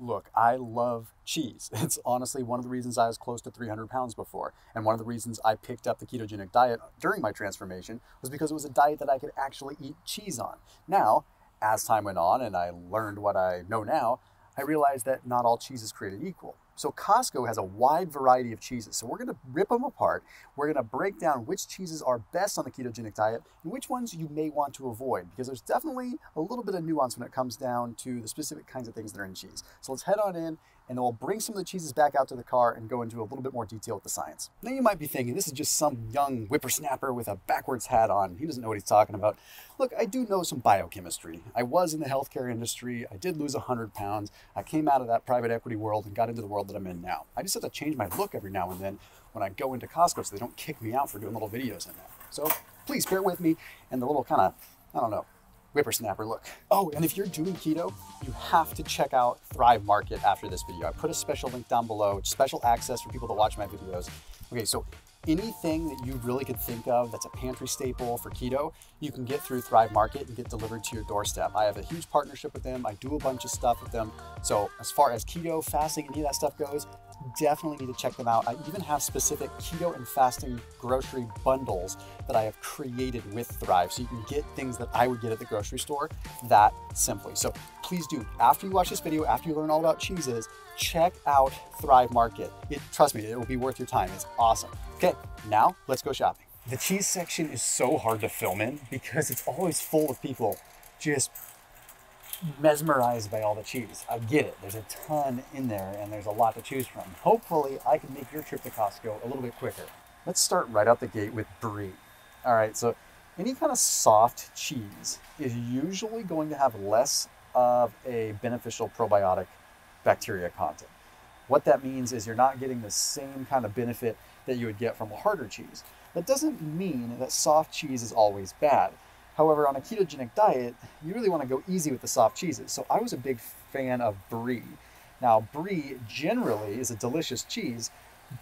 Look, I love cheese. It's honestly one of the reasons I was close to 300 pounds before. And one of the reasons I picked up the ketogenic diet during my transformation was because it was a diet that I could actually eat cheese on. Now, as time went on and I learned what I know now, I realized that not all cheese is created equal. So Costco has a wide variety of cheeses. So we're to rip them apart. We're to break down which cheeses are best on the ketogenic diet and which ones you may want to avoid because there's definitely a little bit of nuance when it comes down to the specific kinds of things that are in cheese. So let's head on in and then we'll bring some of the cheeses back out to the car and go into a little bit more detail with the science. Now you might be thinking, this is just some young whippersnapper with a backwards hat on. He doesn't know what he's talking about. Look, I do know some biochemistry. I was in the healthcare industry. I did lose 100 pounds. I came out of that private equity world and got into the world that I'm in now. I just have to change my look every now and then when I go into Costco so they don't kick me out for doing little videos in there. So please bear with me and the little kind of, I don't know, whippersnapper look. Oh, and if you're doing keto, you have to check out Thrive Market after this video. I put a special link down below, special access for people to watch my videos. Okay, so anything that you really could think of that's a pantry staple for keto, you can get through Thrive Market and get delivered to your doorstep. I have a huge partnership with them. I do a bunch of stuff with them. So as far as keto, fasting, any of that stuff goes, definitely need to check them out. I even have specific keto and fasting grocery bundles that I have created with Thrive. So you can get things that I would get at the grocery store that simply. So please do, after you watch this video, after you learn all about cheeses, check out Thrive Market. It, trust me, it will be worth your time. It's awesome. Okay, now let's go shopping. The cheese section is so hard to film in because it's always full of people just mesmerized by all the cheese. I get it. There's a ton in there and there's a lot to choose from. Hopefully I can make your trip to Costco a little bit quicker. Let's start right out the gate with brie. All right, so any kind of soft cheese is usually going to have less of a beneficial probiotic bacteria content. What that means is you're not getting the same kind of benefit that you would get from a harder cheese. That doesn't mean that soft cheese is always bad. However, on a ketogenic diet, you really want to go easy with the soft cheeses. So I was a big fan of brie. Now, brie generally is a delicious cheese,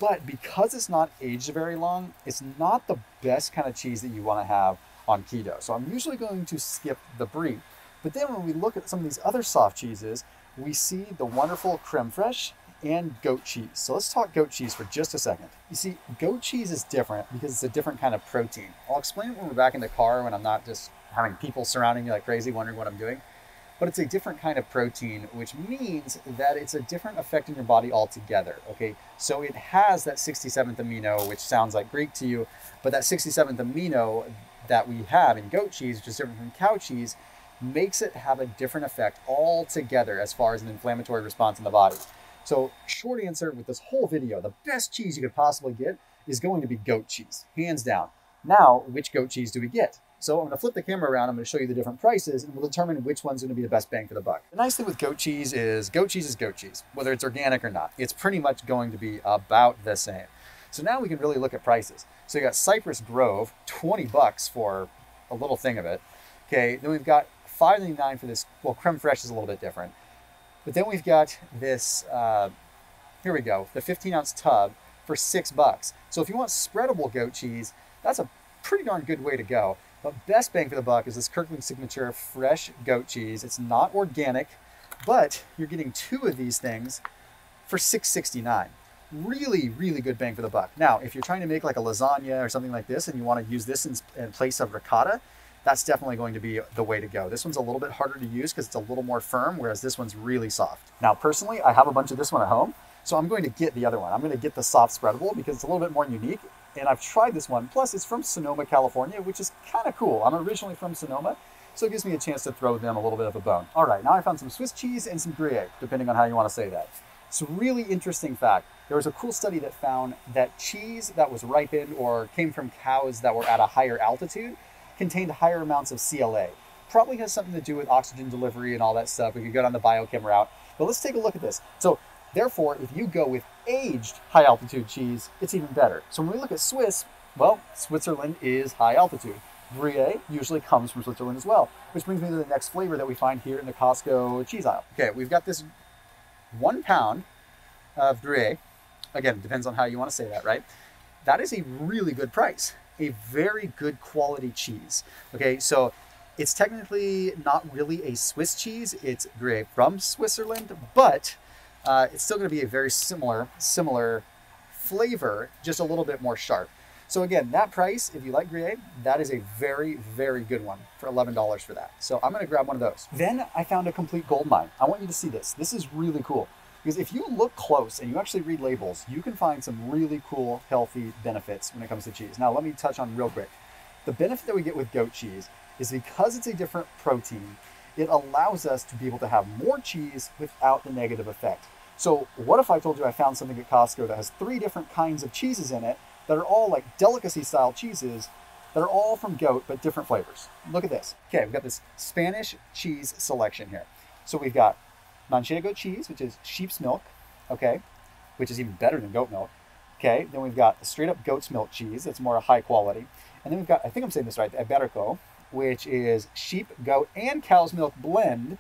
but because it's not aged very long, it's not the best kind of cheese that you want to have on keto. So I'm usually going to skip the brie. But then when we look at some of these other soft cheeses, we see the wonderful creme fraiche and goat cheese. So let's talk goat cheese for just a second. You see, goat cheese is different because it's a different kind of protein. I'll explain it when we're back in the car when I'm not just having people surrounding me like crazy wondering what I'm doing. But it's a different kind of protein, which means that it's a different effect in your body altogether. Okay, so it has that 67th amino, which sounds like Greek to you, but that 67th amino that we have in goat cheese, which is different from cow cheese, makes it have a different effect altogether as far as an inflammatory response in the body. So short answer with this whole video, the best cheese you could possibly get is going to be goat cheese, hands down. Now, which goat cheese do we get? So I'm gonna flip the camera around, I'm gonna show you the different prices and we'll determine which one's gonna be the best bang for the buck. The nice thing with goat cheese is goat cheese is goat cheese, whether it's organic or not. It's pretty much going to be about the same. So now we can really look at prices. So you got Cypress Grove, 20 bucks for a little thing of it. Okay, then we've got 5.99 for this, well, creme fraiche is a little bit different. But then we've got this, uh, here we go, the 15 ounce tub for six bucks. So if you want spreadable goat cheese, that's a pretty darn good way to go. But best bang for the buck is this Kirkland Signature fresh goat cheese. It's not organic, but you're getting two of these things for $6.69. Really, really good bang for the buck. Now, if you're trying to make like a lasagna or something like this and you want to use this in, in place of ricotta, that's definitely going to be the way to go. This one's a little bit harder to use because it's a little more firm, whereas this one's really soft. Now, personally, I have a bunch of this one at home, so I'm going to get the other one. I'm going to get the soft spreadable because it's a little bit more unique, and I've tried this one. Plus, it's from Sonoma, California, which is kind of cool. I'm originally from Sonoma, so it gives me a chance to throw them a little bit of a bone. All right, now I found some Swiss cheese and some Gruyere, depending on how you want to say that. It's a really interesting fact. There was a cool study that found that cheese that was ripened or came from cows that were at a higher altitude contained higher amounts of CLA. Probably has something to do with oxygen delivery and all that stuff. We could go down the biochem route. But let's take a look at this. So therefore, if you go with aged high altitude cheese, it's even better. So when we look at Swiss, well, Switzerland is high altitude. Gruyere usually comes from Switzerland as well, which brings me to the next flavor that we find here in the Costco cheese aisle. Okay, we've got this one pound of Gruyere. Again, it depends on how you want to say that, right? That is a really good price a very good quality cheese. Okay, so it's technically not really a Swiss cheese, it's Gruyere from Switzerland, but uh, it's still going to be a very similar, similar flavor, just a little bit more sharp. So again, that price, if you like Gruyere, that is a very, very good one for $11 for that. So I'm gonna grab one of those. Then I found a complete gold mine. I want you to see this. This is really cool. Because if you look close and you actually read labels, you can find some really cool, healthy benefits when it comes to cheese. Now, let me touch on real quick. The benefit that we get with goat cheese is because it's a different protein, it allows us to be able to have more cheese without the negative effect. So, what if I told you I found something at Costco that has three different kinds of cheeses in it that are all like delicacy style cheeses that are all from goat but different flavors? Look at this. Okay, we've got this Spanish cheese selection here. So, we've got manchego cheese, which is sheep's milk, okay, which is even better than goat milk. Okay, then we've got straight up goat's milk cheese that's more a high quality. And then we've got, I think I'm saying this right, Iberico, which is sheep, goat, and cow's milk blend,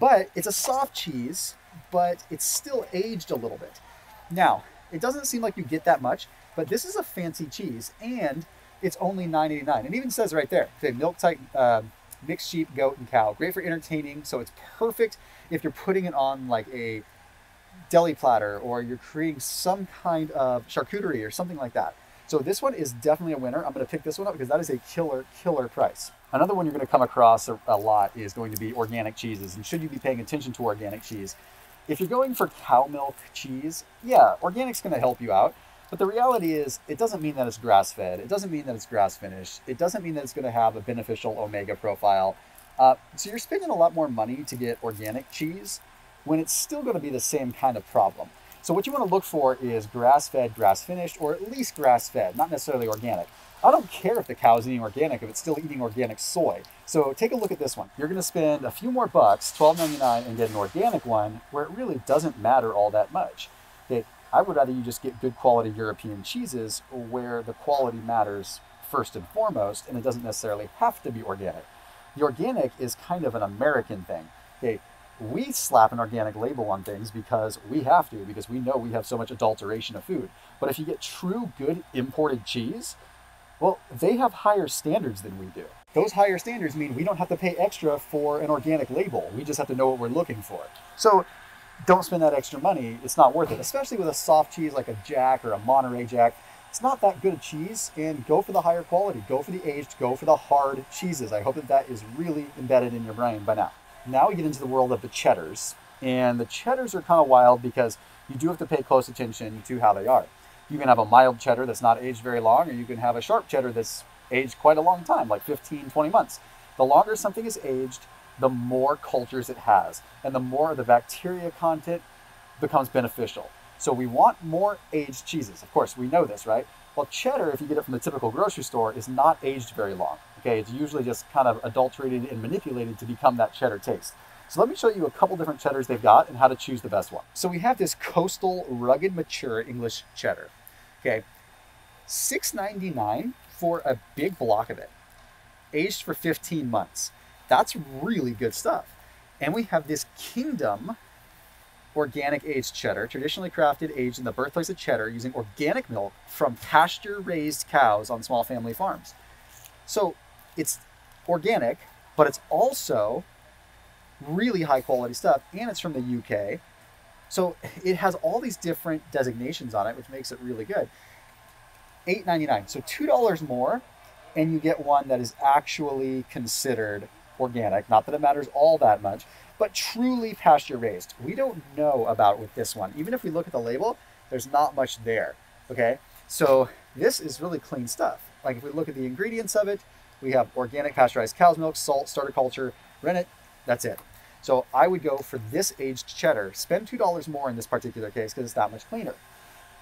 but it's a soft cheese, but it's still aged a little bit. Now, it doesn't seem like you get that much, but this is a fancy cheese, and it's only $9.89. It even says right there, okay, milk type, uh, mixed sheep, goat, and cow. Great for entertaining, so it's perfect if you're putting it on like a deli platter or you're creating some kind of charcuterie or something like that. So this one is definitely a winner. I'm going to pick this one up because that is a killer, killer price. Another one you're going to come across a, a lot is going to be organic cheeses. And should you be paying attention to organic cheese? If you're going for cow milk cheese, yeah, organic's going to help you out. But the reality is, it doesn't mean that it's grass fed. It doesn't mean that it's grass finished. It doesn't mean that it's going to have a beneficial omega profile. Uh, so you're spending a lot more money to get organic cheese when it's still going to be the same kind of problem. So what you want to look for is grass-fed, grass-finished, or at least grass-fed, not necessarily organic. I don't care if the cow is eating organic if it's still eating organic soy. So take a look at this one. You're going to spend a few more bucks, $12.99, and get an organic one where it really doesn't matter all that much. It, I would rather you just get good quality European cheeses where the quality matters first and foremost, and it doesn't necessarily have to be organic. The organic is kind of an American thing. Okay, we slap an organic label on things because we have to, because we know we have so much adulteration of food. But if you get true good imported cheese, well, they have higher standards than we do. Those higher standards mean we don't have to pay extra for an organic label. We just have to know what we're looking for. So don't spend that extra money. It's not worth it, especially with a soft cheese like a Jack or a Monterey Jack. It's not that good a cheese, and go for the higher quality. Go for the aged, go for the hard cheeses. I hope that that is really embedded in your brain by now. Now we get into the world of the cheddars. And the cheddars are kind of wild because you do have to pay close attention to how they are. You can have a mild cheddar that's not aged very long, or you can have a sharp cheddar that's aged quite a long time, like 15, 20 months. The longer something is aged, the more cultures it has, and the more the bacteria content becomes beneficial. So we want more aged cheeses. Of course, we know this, right? Well, cheddar, if you get it from the typical grocery store, is not aged very long. Okay, it's usually just kind of adulterated and manipulated to become that cheddar taste. So let me show you a couple different cheddars they've got and how to choose the best one. So we have this coastal rugged mature English cheddar. Okay, $6.99 for a big block of it, aged for 15 months. That's really good stuff. And we have this Kingdom organic aged cheddar, traditionally crafted, aged in the birthplace of cheddar using organic milk from pasture raised cows on small family farms. So it's organic, but it's also really high quality stuff, and it's from the UK. So it has all these different designations on it, which makes it really good. $8.99, so $2 more, and you get one that is actually considered organic. Not that it matters all that much, but truly pasture raised. We don't know about with this one. Even if we look at the label, there's not much there. Okay, so this is really clean stuff. Like if we look at the ingredients of it, we have organic pasteurized cow's milk, salt, starter culture, rennet, that's it. So I would go for this aged cheddar, spend $2 more in this particular case because it's that much cleaner.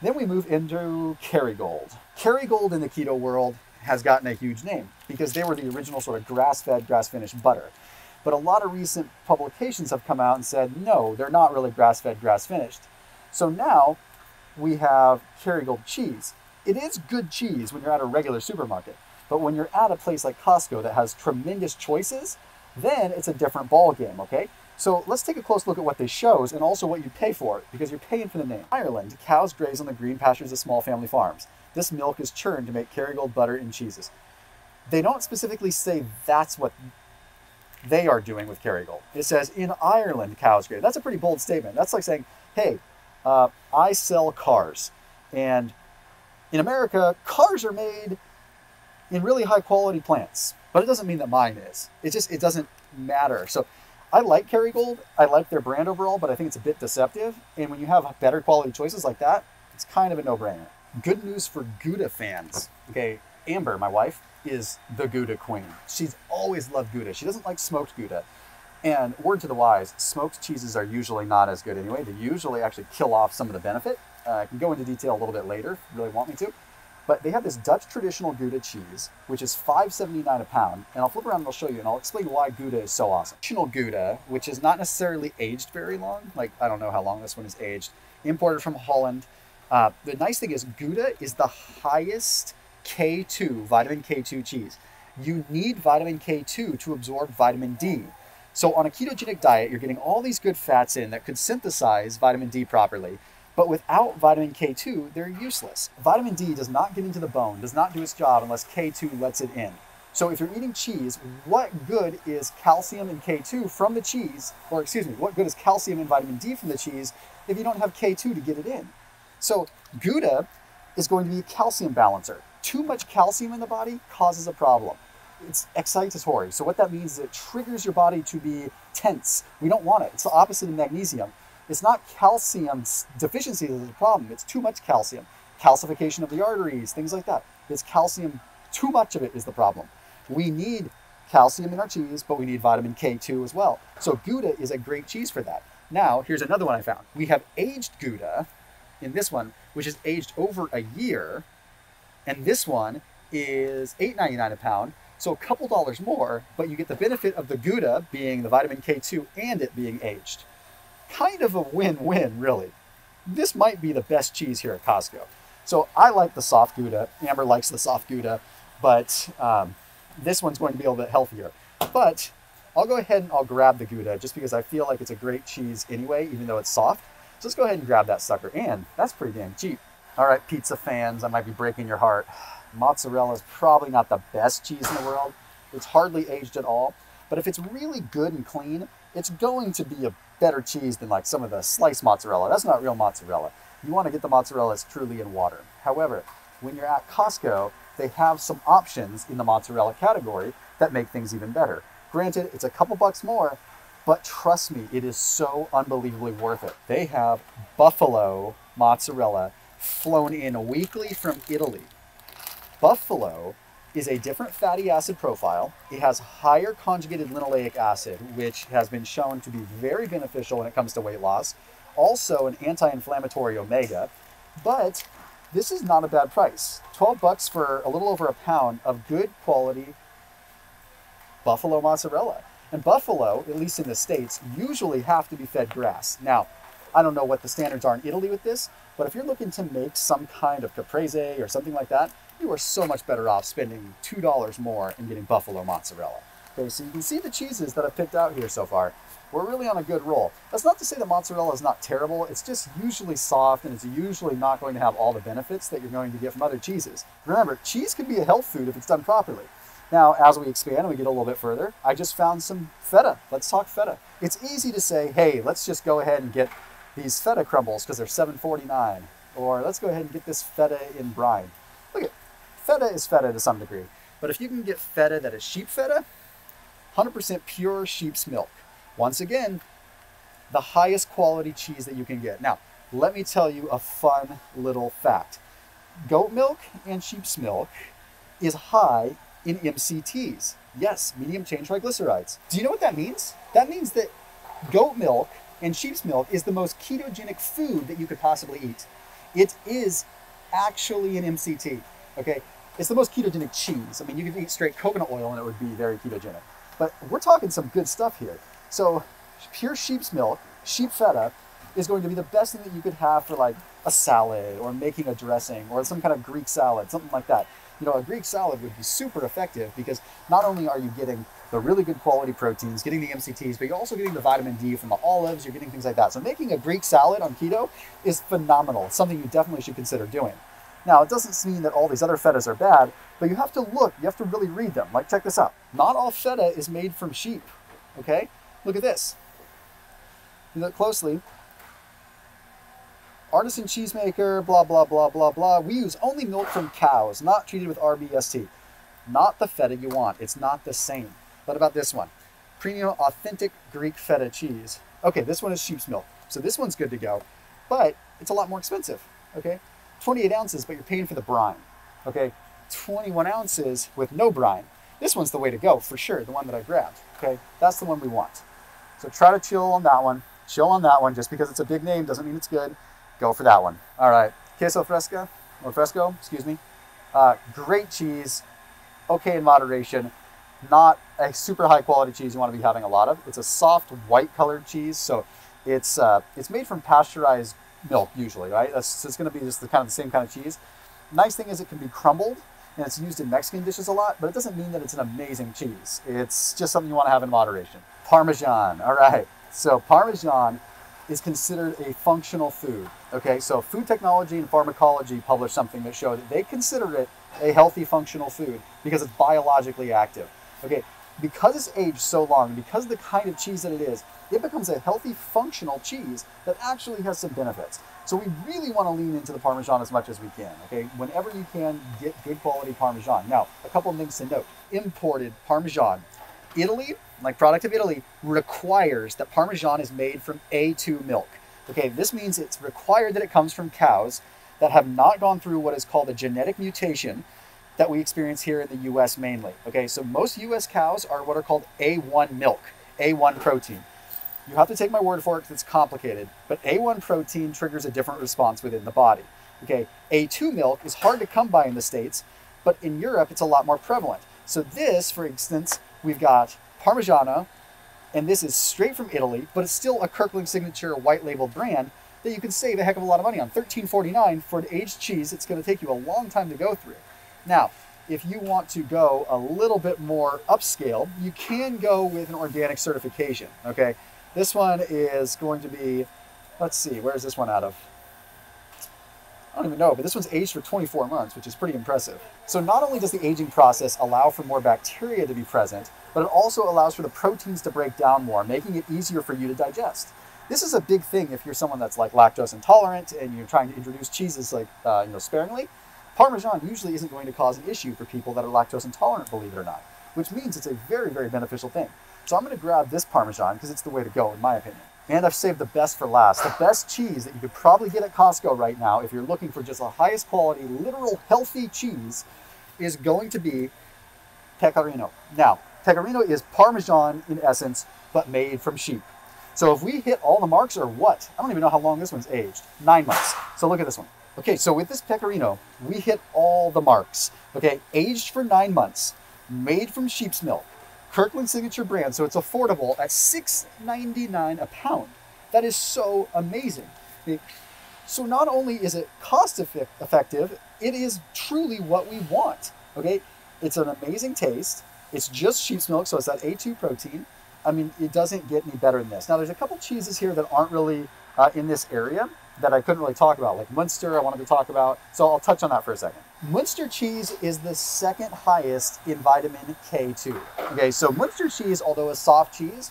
Then we move into Kerrygold. Kerrygold in the keto world has gotten a huge name because they were the original sort of grass-fed, grass-finished butter. But a lot of recent publications have come out and said, no, they're not really grass-fed, grass-finished. So now we have Kerrygold cheese. It is good cheese when you're at a regular supermarket. But when you're at a place like Costco that has tremendous choices, then it's a different ball game, okay? So let's take a close look at what this shows and also what you pay for it, because you're paying for the name. Ireland, cows graze on the green pastures of small family farms. This milk is churned to make Kerrygold butter and cheeses. They don't specifically say that's what they are doing with Kerrygold. It says in Ireland, cows graze. That's a pretty bold statement. That's like saying hey, uh, I sell cars. And in America, cars are made in really high quality plants, but it doesn't mean that mine is. It just, it doesn't matter. So I like Kerrygold. I like their brand overall, but I think it's a bit deceptive. And when you have better quality choices like that, it's kind of a no brainer. Good news for Gouda fans. Okay, Amber, my wife, is the Gouda queen. She's always loved Gouda. She doesn't like smoked Gouda. And word to the wise, smoked cheeses are usually not as good anyway. They usually actually kill off some of the benefit. Uh, I can go into detail a little bit later if you really want me to. But they have this Dutch traditional Gouda cheese, which is $5.79 a pound. And I'll flip around and I'll show you, and I'll explain why Gouda is so awesome. Traditional Gouda, which is not necessarily aged very long, like I don't know how long this one is aged, imported from Holland. Uh, the nice thing is Gouda is the highest K2, vitamin K2 cheese. You need vitamin K2 to absorb vitamin D. So on a ketogenic diet, you're getting all these good fats in that could synthesize vitamin D properly. But without vitamin K2, they're useless. Vitamin D does not get into the bone, does not do its job unless K2 lets it in. So if you're eating cheese, what good is calcium and K2 from the cheese, or excuse me, what good is calcium and vitamin D from the cheese if you don't have K2 to get it in? So Gouda is going to be a calcium balancer. Too much calcium in the body causes a problem. It's excitatory. So what that means is it triggers your body to be tense. We don't want it. It's the opposite of magnesium. It's not calcium deficiency that's the problem. It's too much calcium. Calcification of the arteries, things like that. It's calcium, too much of it is the problem. We need calcium in our cheese, but we need vitamin K2 as well. So Gouda is a great cheese for that. Now, here's another one I found. We have aged Gouda in this one, which is aged over a year. And this one is $8.99 a pound. So a couple dollars more, but you get the benefit of the Gouda being the vitamin K2 and it being aged kind of a win-win, really. This might be the best cheese here at Costco. So I like the soft Gouda. Amber likes the soft Gouda, but um, this one's going to be a little bit healthier. But I'll go ahead and I'll grab the Gouda just because I feel like it's a great cheese anyway, even though it's soft. So let's go ahead and grab that sucker. And that's pretty damn cheap. All right, pizza fans, I might be breaking your heart. Mozzarella is probably not the best cheese in the world. It's hardly aged at all. But if it's really good and clean, it's going to be a better cheese than like some of the sliced mozzarella. That's not real mozzarella. You want to get the mozzarella that's truly in water. However, when you're at Costco, they have some options in the mozzarella category that make things even better. Granted, it's a couple bucks more, but trust me, it is so unbelievably worth it. They have buffalo mozzarella flown in weekly from Italy. Buffalo is a different fatty acid profile. It has higher conjugated linoleic acid, which has been shown to be very beneficial when it comes to weight loss. Also, an anti inflammatory omega. But this is not a bad price 12 bucks for a little over a pound of good quality buffalo mozzarella. And buffalo, at least in the States, usually have to be fed grass. Now, I don't know what the standards are in Italy with this, but if you're looking to make some kind of caprese or something like that, you are so much better off spending $2 more and getting buffalo mozzarella. Okay, so you can see the cheeses that I've picked out here so far. We're really on a good roll. That's not to say that mozzarella is not terrible. It's just usually soft and it's usually not going to have all the benefits that you're going to get from other cheeses. Remember, cheese can be a health food if it's done properly. Now, as we expand and we get a little bit further, I just found some feta. Let's talk feta. It's easy to say, hey, let's just go ahead and get these feta crumbles because they're $7.49. Or let's go ahead and get this feta in brine. Look at feta is feta to some degree. But if you can get feta that is sheep feta, 100% pure sheep's milk. Once again, the highest quality cheese that you can get. Now, let me tell you a fun little fact. Goat milk and sheep's milk is high in MCTs. Yes, medium chain triglycerides. Do you know what that means? That means that goat milk and sheep's milk is the most ketogenic food that you could possibly eat. It is actually an MCT. Okay, it's the most ketogenic cheese. I mean, you could eat straight coconut oil and it would be very ketogenic. But we're talking some good stuff here. So, pure sheep's milk, sheep feta, is going to be the best thing that you could have for like a salad or making a dressing or some kind of Greek salad, something like that. You know, a Greek salad would be super effective because not only are you getting the really good quality proteins, getting the MCTs, but you're also getting the vitamin D from the olives, you're getting things like that. So making a Greek salad on keto is phenomenal. It's something you definitely should consider doing. Now, it doesn't mean that all these other fetas are bad, but you have to look, you have to really read them. Like, check this out. Not all feta is made from sheep, okay? Look at this. You look closely. Artisan cheesemaker, blah, blah, blah, blah, blah. We use only milk from cows, not treated with RBST. Not the feta you want. It's not the same. What about this one? Premium authentic Greek feta cheese. Okay, this one is sheep's milk. So this one's good to go, but it's a lot more expensive. Okay, 28 ounces, but you're paying for the brine. Okay, 21 ounces with no brine. This one's the way to go for sure, the one that I grabbed. Okay, that's the one we want. So try to chill on that one. Chill on that one. Just because it's a big name doesn't mean it's good. Go for that one. All right, queso fresca or fresco, excuse me. Uh, great cheese, okay in moderation. Not a super high quality cheese you want to be having a lot of. It's a soft white colored cheese, so it's uh, it's made from pasteurized milk usually, right? That's so it's going to be just the kind of the same kind of cheese. Nice thing is it can be crumbled, and it's used in Mexican dishes a lot, but it doesn't mean that it's an amazing cheese. It's just something you want to have in moderation. Parmesan, all right. So Parmesan is considered a functional food. Okay, so Food Technology and Pharmacology published something that showed that they consider it a healthy functional food because it's biologically active. Okay, because it's aged so long, because the kind of cheese that it is, it becomes a healthy functional cheese that actually has some benefits. So we really want to lean into the Parmesan as much as we can. Okay, whenever you can, get good quality Parmesan. Now, a couple of things to note: imported Parmesan, Italy, like product of Italy, requires that Parmesan is made from A2 milk. Okay, this means it's required that it comes from cows that have not gone through what is called a genetic mutation that we experience here in the US mainly. Okay, so most US cows are what are called A1 milk, A1 protein. You have to take my word for it because it's complicated, but A1 protein triggers a different response within the body. Okay, A2 milk is hard to come by in the States, but in Europe it's a lot more prevalent. So this, for instance, we've got Parmigiano, and this is straight from Italy, but it's still a Kirkland Signature white label brand that you can save a heck of a lot of money on. $13.49 for an aged cheese. It's going to take you a long time to go through. Now, if you want to go a little bit more upscale, you can go with an organic certification. Okay, this one is going to be, let's see, where is this one out of? I don't even know, but this one's aged for 24 months, which is pretty impressive. So not only does the aging process allow for more bacteria to be present, but it also allows for the proteins to break down more, making it easier for you to digest. This is a big thing if you're someone that's like lactose intolerant and you're trying to introduce cheeses like uh, you know sparingly. Parmesan usually isn't going to cause an issue for people that are lactose intolerant, believe it or not, which means it's a very, very beneficial thing. So I'm going to grab this Parmesan because it's the way to go, in my opinion. And I've saved the best for last. The best cheese that you could probably get at Costco right now, if you're looking for just the highest quality, literal healthy cheese, is going to be Pecorino. Now, Pecorino is Parmesan in essence, but made from sheep. So if we hit all the marks or what? I don't even know how long this one's aged. Nine months. So look at this one. Okay, so with this Pecorino, we hit all the marks. Okay, aged for nine months, made from sheep's milk, Kirkland Signature brand, so it's affordable at $6.99 a pound. That is so amazing. So not only is it cost effective, it is truly what we want. Okay, it's an amazing taste. It's just sheep's milk, so it's that A2 protein. I mean, it doesn't get any better than this. Now, there's a couple cheeses here that aren't really uh, in this area that I couldn't really talk about, like Munster, I wanted to talk about. So I'll touch on that for a second. Munster cheese is the second highest in vitamin K2. Okay, so Munster cheese, although a soft cheese,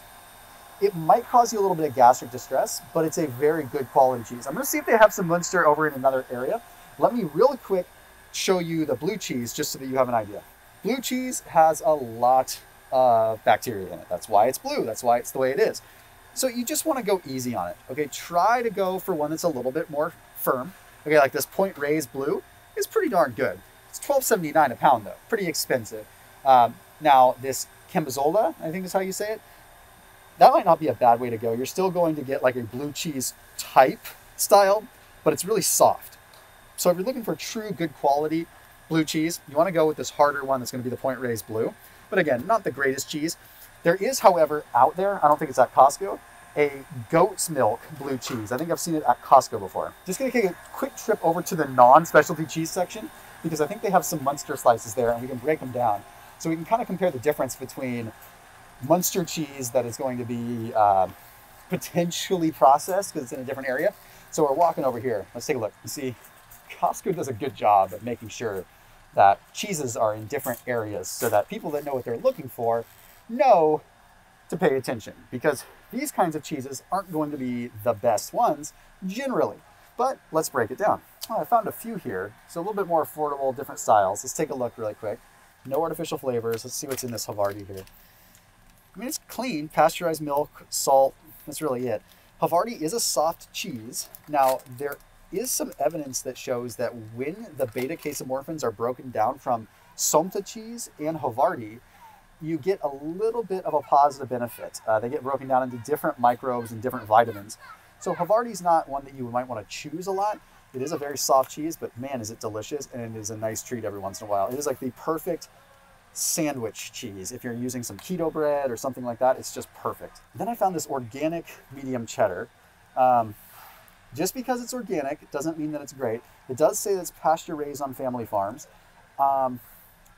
it might cause you a little bit of gastric distress, but it's a very good quality cheese. I'm gonna see if they have some Munster over in another area. Let me real quick show you the blue cheese just so that you have an idea. Blue cheese has a lot of bacteria in it. That's why it's blue. That's why it's the way it is. So you just want to go easy on it. Okay, try to go for one that's a little bit more firm. Okay, like this Point Reyes Blue is pretty darn good. It's $12.79 a pound though, pretty expensive. Um, now this Cambozola, I think is how you say it, that might not be a bad way to go. You're still going to get like a blue cheese type style, but it's really soft. So if you're looking for true good quality blue cheese, you want to go with this harder one that's going to be the Point Reyes Blue. But again, not the greatest cheese. There is, however, out there, I don't think it's at Costco, a goat's milk blue cheese. I think I've seen it at Costco before. Just gonna take a quick trip over to the non-specialty cheese section because I think they have some Munster slices there and we can break them down. So we can kind of compare the difference between Munster cheese that is going to be uh, potentially processed because it's in a different area. So we're walking over here. Let's take a look and see. Costco does a good job of making sure that cheeses are in different areas so that people that know what they're looking for know to pay attention because these kinds of cheeses aren't going to be the best ones generally. But let's break it down. I found a few here, so a little bit more affordable, different styles. Let's take a look really quick. No artificial flavors. Let's see what's in this Havarti here. I mean, it's clean, pasteurized milk, salt. That's really it. Havarti is a soft cheese. Now, there is some evidence that shows that when the beta casomorphins are broken down from Somta cheese and Havarti, you get a little bit of a positive benefit. Uh, they get broken down into different microbes and different vitamins. So Havarti's not one that you might want to choose a lot. It is a very soft cheese, but man, is it delicious and it is a nice treat every once in a while. It is like the perfect sandwich cheese. If you're using some keto bread or something like that, it's just perfect. Then I found this organic medium cheddar. Um, just because it's organic doesn't mean that it's great. It does say that it's pasture raised on family farms. Um,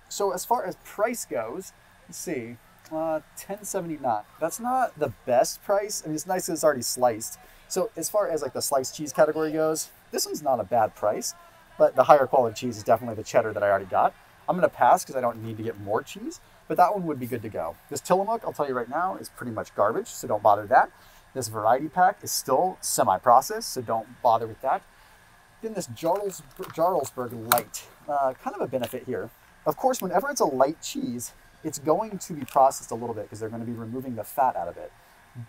so as far as price goes, let's see, uh, 1079. That's not the best price. I mean, it's nice that it's already sliced. So as far as like the sliced cheese category goes, this one's not a bad price, but the higher quality cheese is definitely the cheddar that I already got. I'm gonna pass because I don't need to get more cheese, but that one would be good to go. This Tillamook, I'll tell you right now, is pretty much garbage, so don't bother that. This variety pack is still semi-processed, so don't bother with that. Then this Jarls, Jarlsberg Light, uh, kind of a benefit here. Of course, whenever it's a light cheese, it's going to be processed a little bit because they're going to be removing the fat out of it.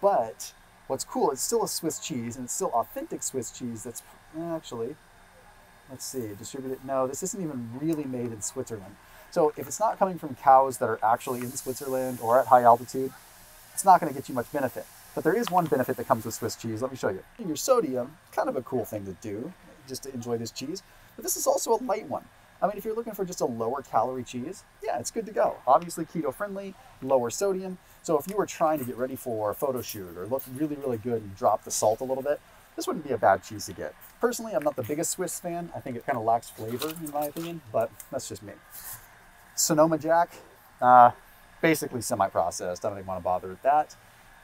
But what's cool, it's still a Swiss cheese and it's still authentic Swiss cheese that's actually, let's see, distributed. No, this isn't even really made in Switzerland. So if it's not coming from cows that are actually in Switzerland or at high altitude, it's not going to get you much benefit. But there is one benefit that comes with Swiss cheese. Let me show you. Your sodium, kind of a cool thing to do, just to enjoy this cheese. But this is also a light one. I mean, if you're looking for just a lower calorie cheese, yeah, it's good to go. Obviously keto friendly, lower sodium. So if you were trying to get ready for a photo shoot or look really, really good and drop the salt a little bit, this wouldn't be a bad cheese to get. Personally, I'm not the biggest Swiss fan. I think it kind of lacks flavor in my opinion, but that's just me. Sonoma Jack, uh, basically semi-processed. I don't even want to bother with that.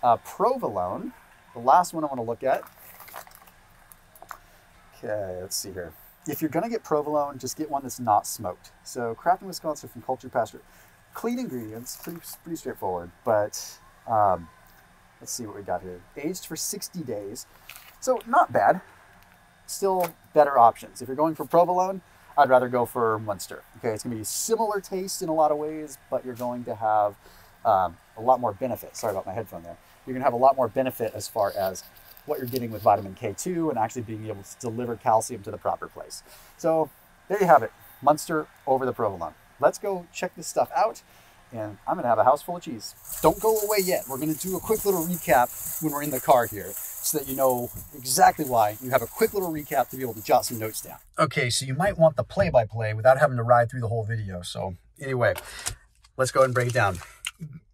Uh, provolone, the last one I want to look at. Okay, let's see here if you're going to get provolone, just get one that's not smoked. So Craft in Wisconsin from Culture Pasture. Clean ingredients, pretty, pretty straightforward, but um, let's see what we got here. Aged for 60 days. So not bad. Still better options. If you're going for provolone, I'd rather go for Munster. Okay, it's going to be similar taste in a lot of ways, but you're going to have um, a lot more benefit. Sorry about my headphone there. You're going to have a lot more benefit as far as what you're getting with vitamin K2 and actually being able to deliver calcium to the proper place. So there you have it, Munster over the provolone. Let's go check this stuff out and I'm gonna have a house full of cheese. Don't go away yet. We're gonna do a quick little recap when we're in the car here so that you know exactly why. You have a quick little recap to be able to jot some notes down. Okay, so you might want the play-by-play -play without having to ride through the whole video. So anyway, let's go ahead and break it down.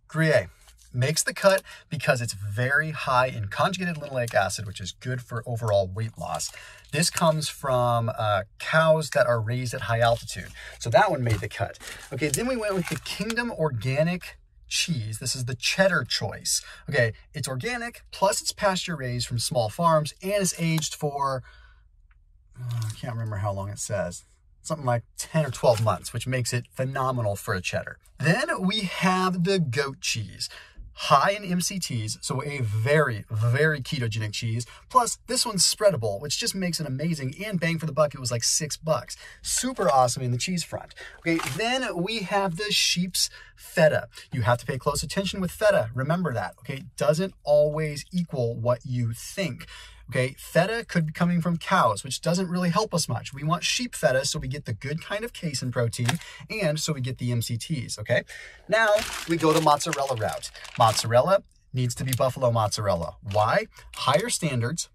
Gruyere makes the cut because it's very high in conjugated linoleic acid, which is good for overall weight loss. This comes from uh, cows that are raised at high altitude. So that one made the cut. Okay, then we went with the Kingdom Organic cheese. This is the cheddar choice. Okay, it's organic, plus it's pasture raised from small farms, and it's aged for, uh, I can't remember how long it says something like 10 or 12 months, which makes it phenomenal for a cheddar. Then we have the goat cheese high in MCTs, so a very, very ketogenic cheese. Plus, this one's spreadable, which just makes it amazing. And bang for the buck, it was like six bucks. Super awesome in the cheese front. Okay, then we have the sheep's feta. You have to pay close attention with feta. Remember that, okay? Doesn't always equal what you think. Okay, feta could be coming from cows, which doesn't really help us much. We want sheep feta so we get the good kind of casein protein and so we get the MCTs, okay? Now we go the mozzarella route. Mozzarella needs to be buffalo mozzarella. Why? Higher standards,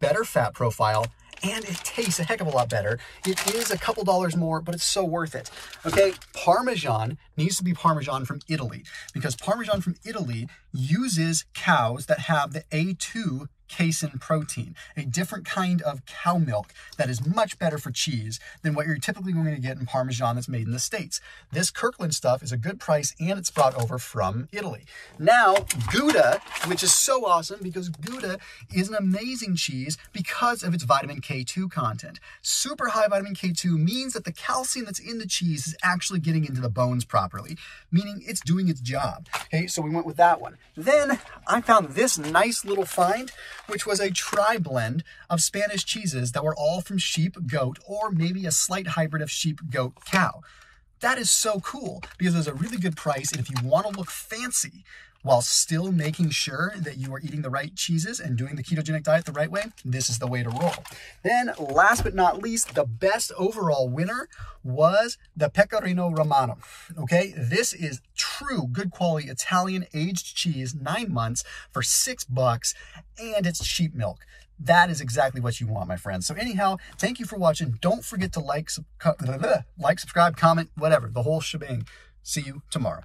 better fat profile, and it tastes a heck of a lot better. It is a couple dollars more, but it's so worth it. Okay, Parmesan needs to be Parmesan from Italy because Parmesan from Italy uses cows that have the A2 casein protein, a different kind of cow milk that is much better for cheese than what you're typically going to get in Parmesan that's made in the States. This Kirkland stuff is a good price and it's brought over from Italy. Now, Gouda, which is so awesome because Gouda is an amazing cheese because of its vitamin K2 content. Super high vitamin K2 means that the calcium that's in the cheese is actually getting into the bones properly, meaning it's doing its job. Okay, so we went with that one. Then I found this nice little find which was a tri blend of Spanish cheeses that were all from sheep, goat, or maybe a slight hybrid of sheep, goat, cow. That is so cool because it was a really good price. And if you want to look fancy, while still making sure that you are eating the right cheeses and doing the ketogenic diet the right way, this is the way to roll. Then, last but not least, the best overall winner was the Pecorino Romano. Okay, this is true good quality Italian aged cheese, nine months for six bucks, and it's sheep milk. That is exactly what you want, my friends. So anyhow, thank you for watching. Don't forget to like, like, subscribe, comment, whatever, the whole shebang. See you tomorrow.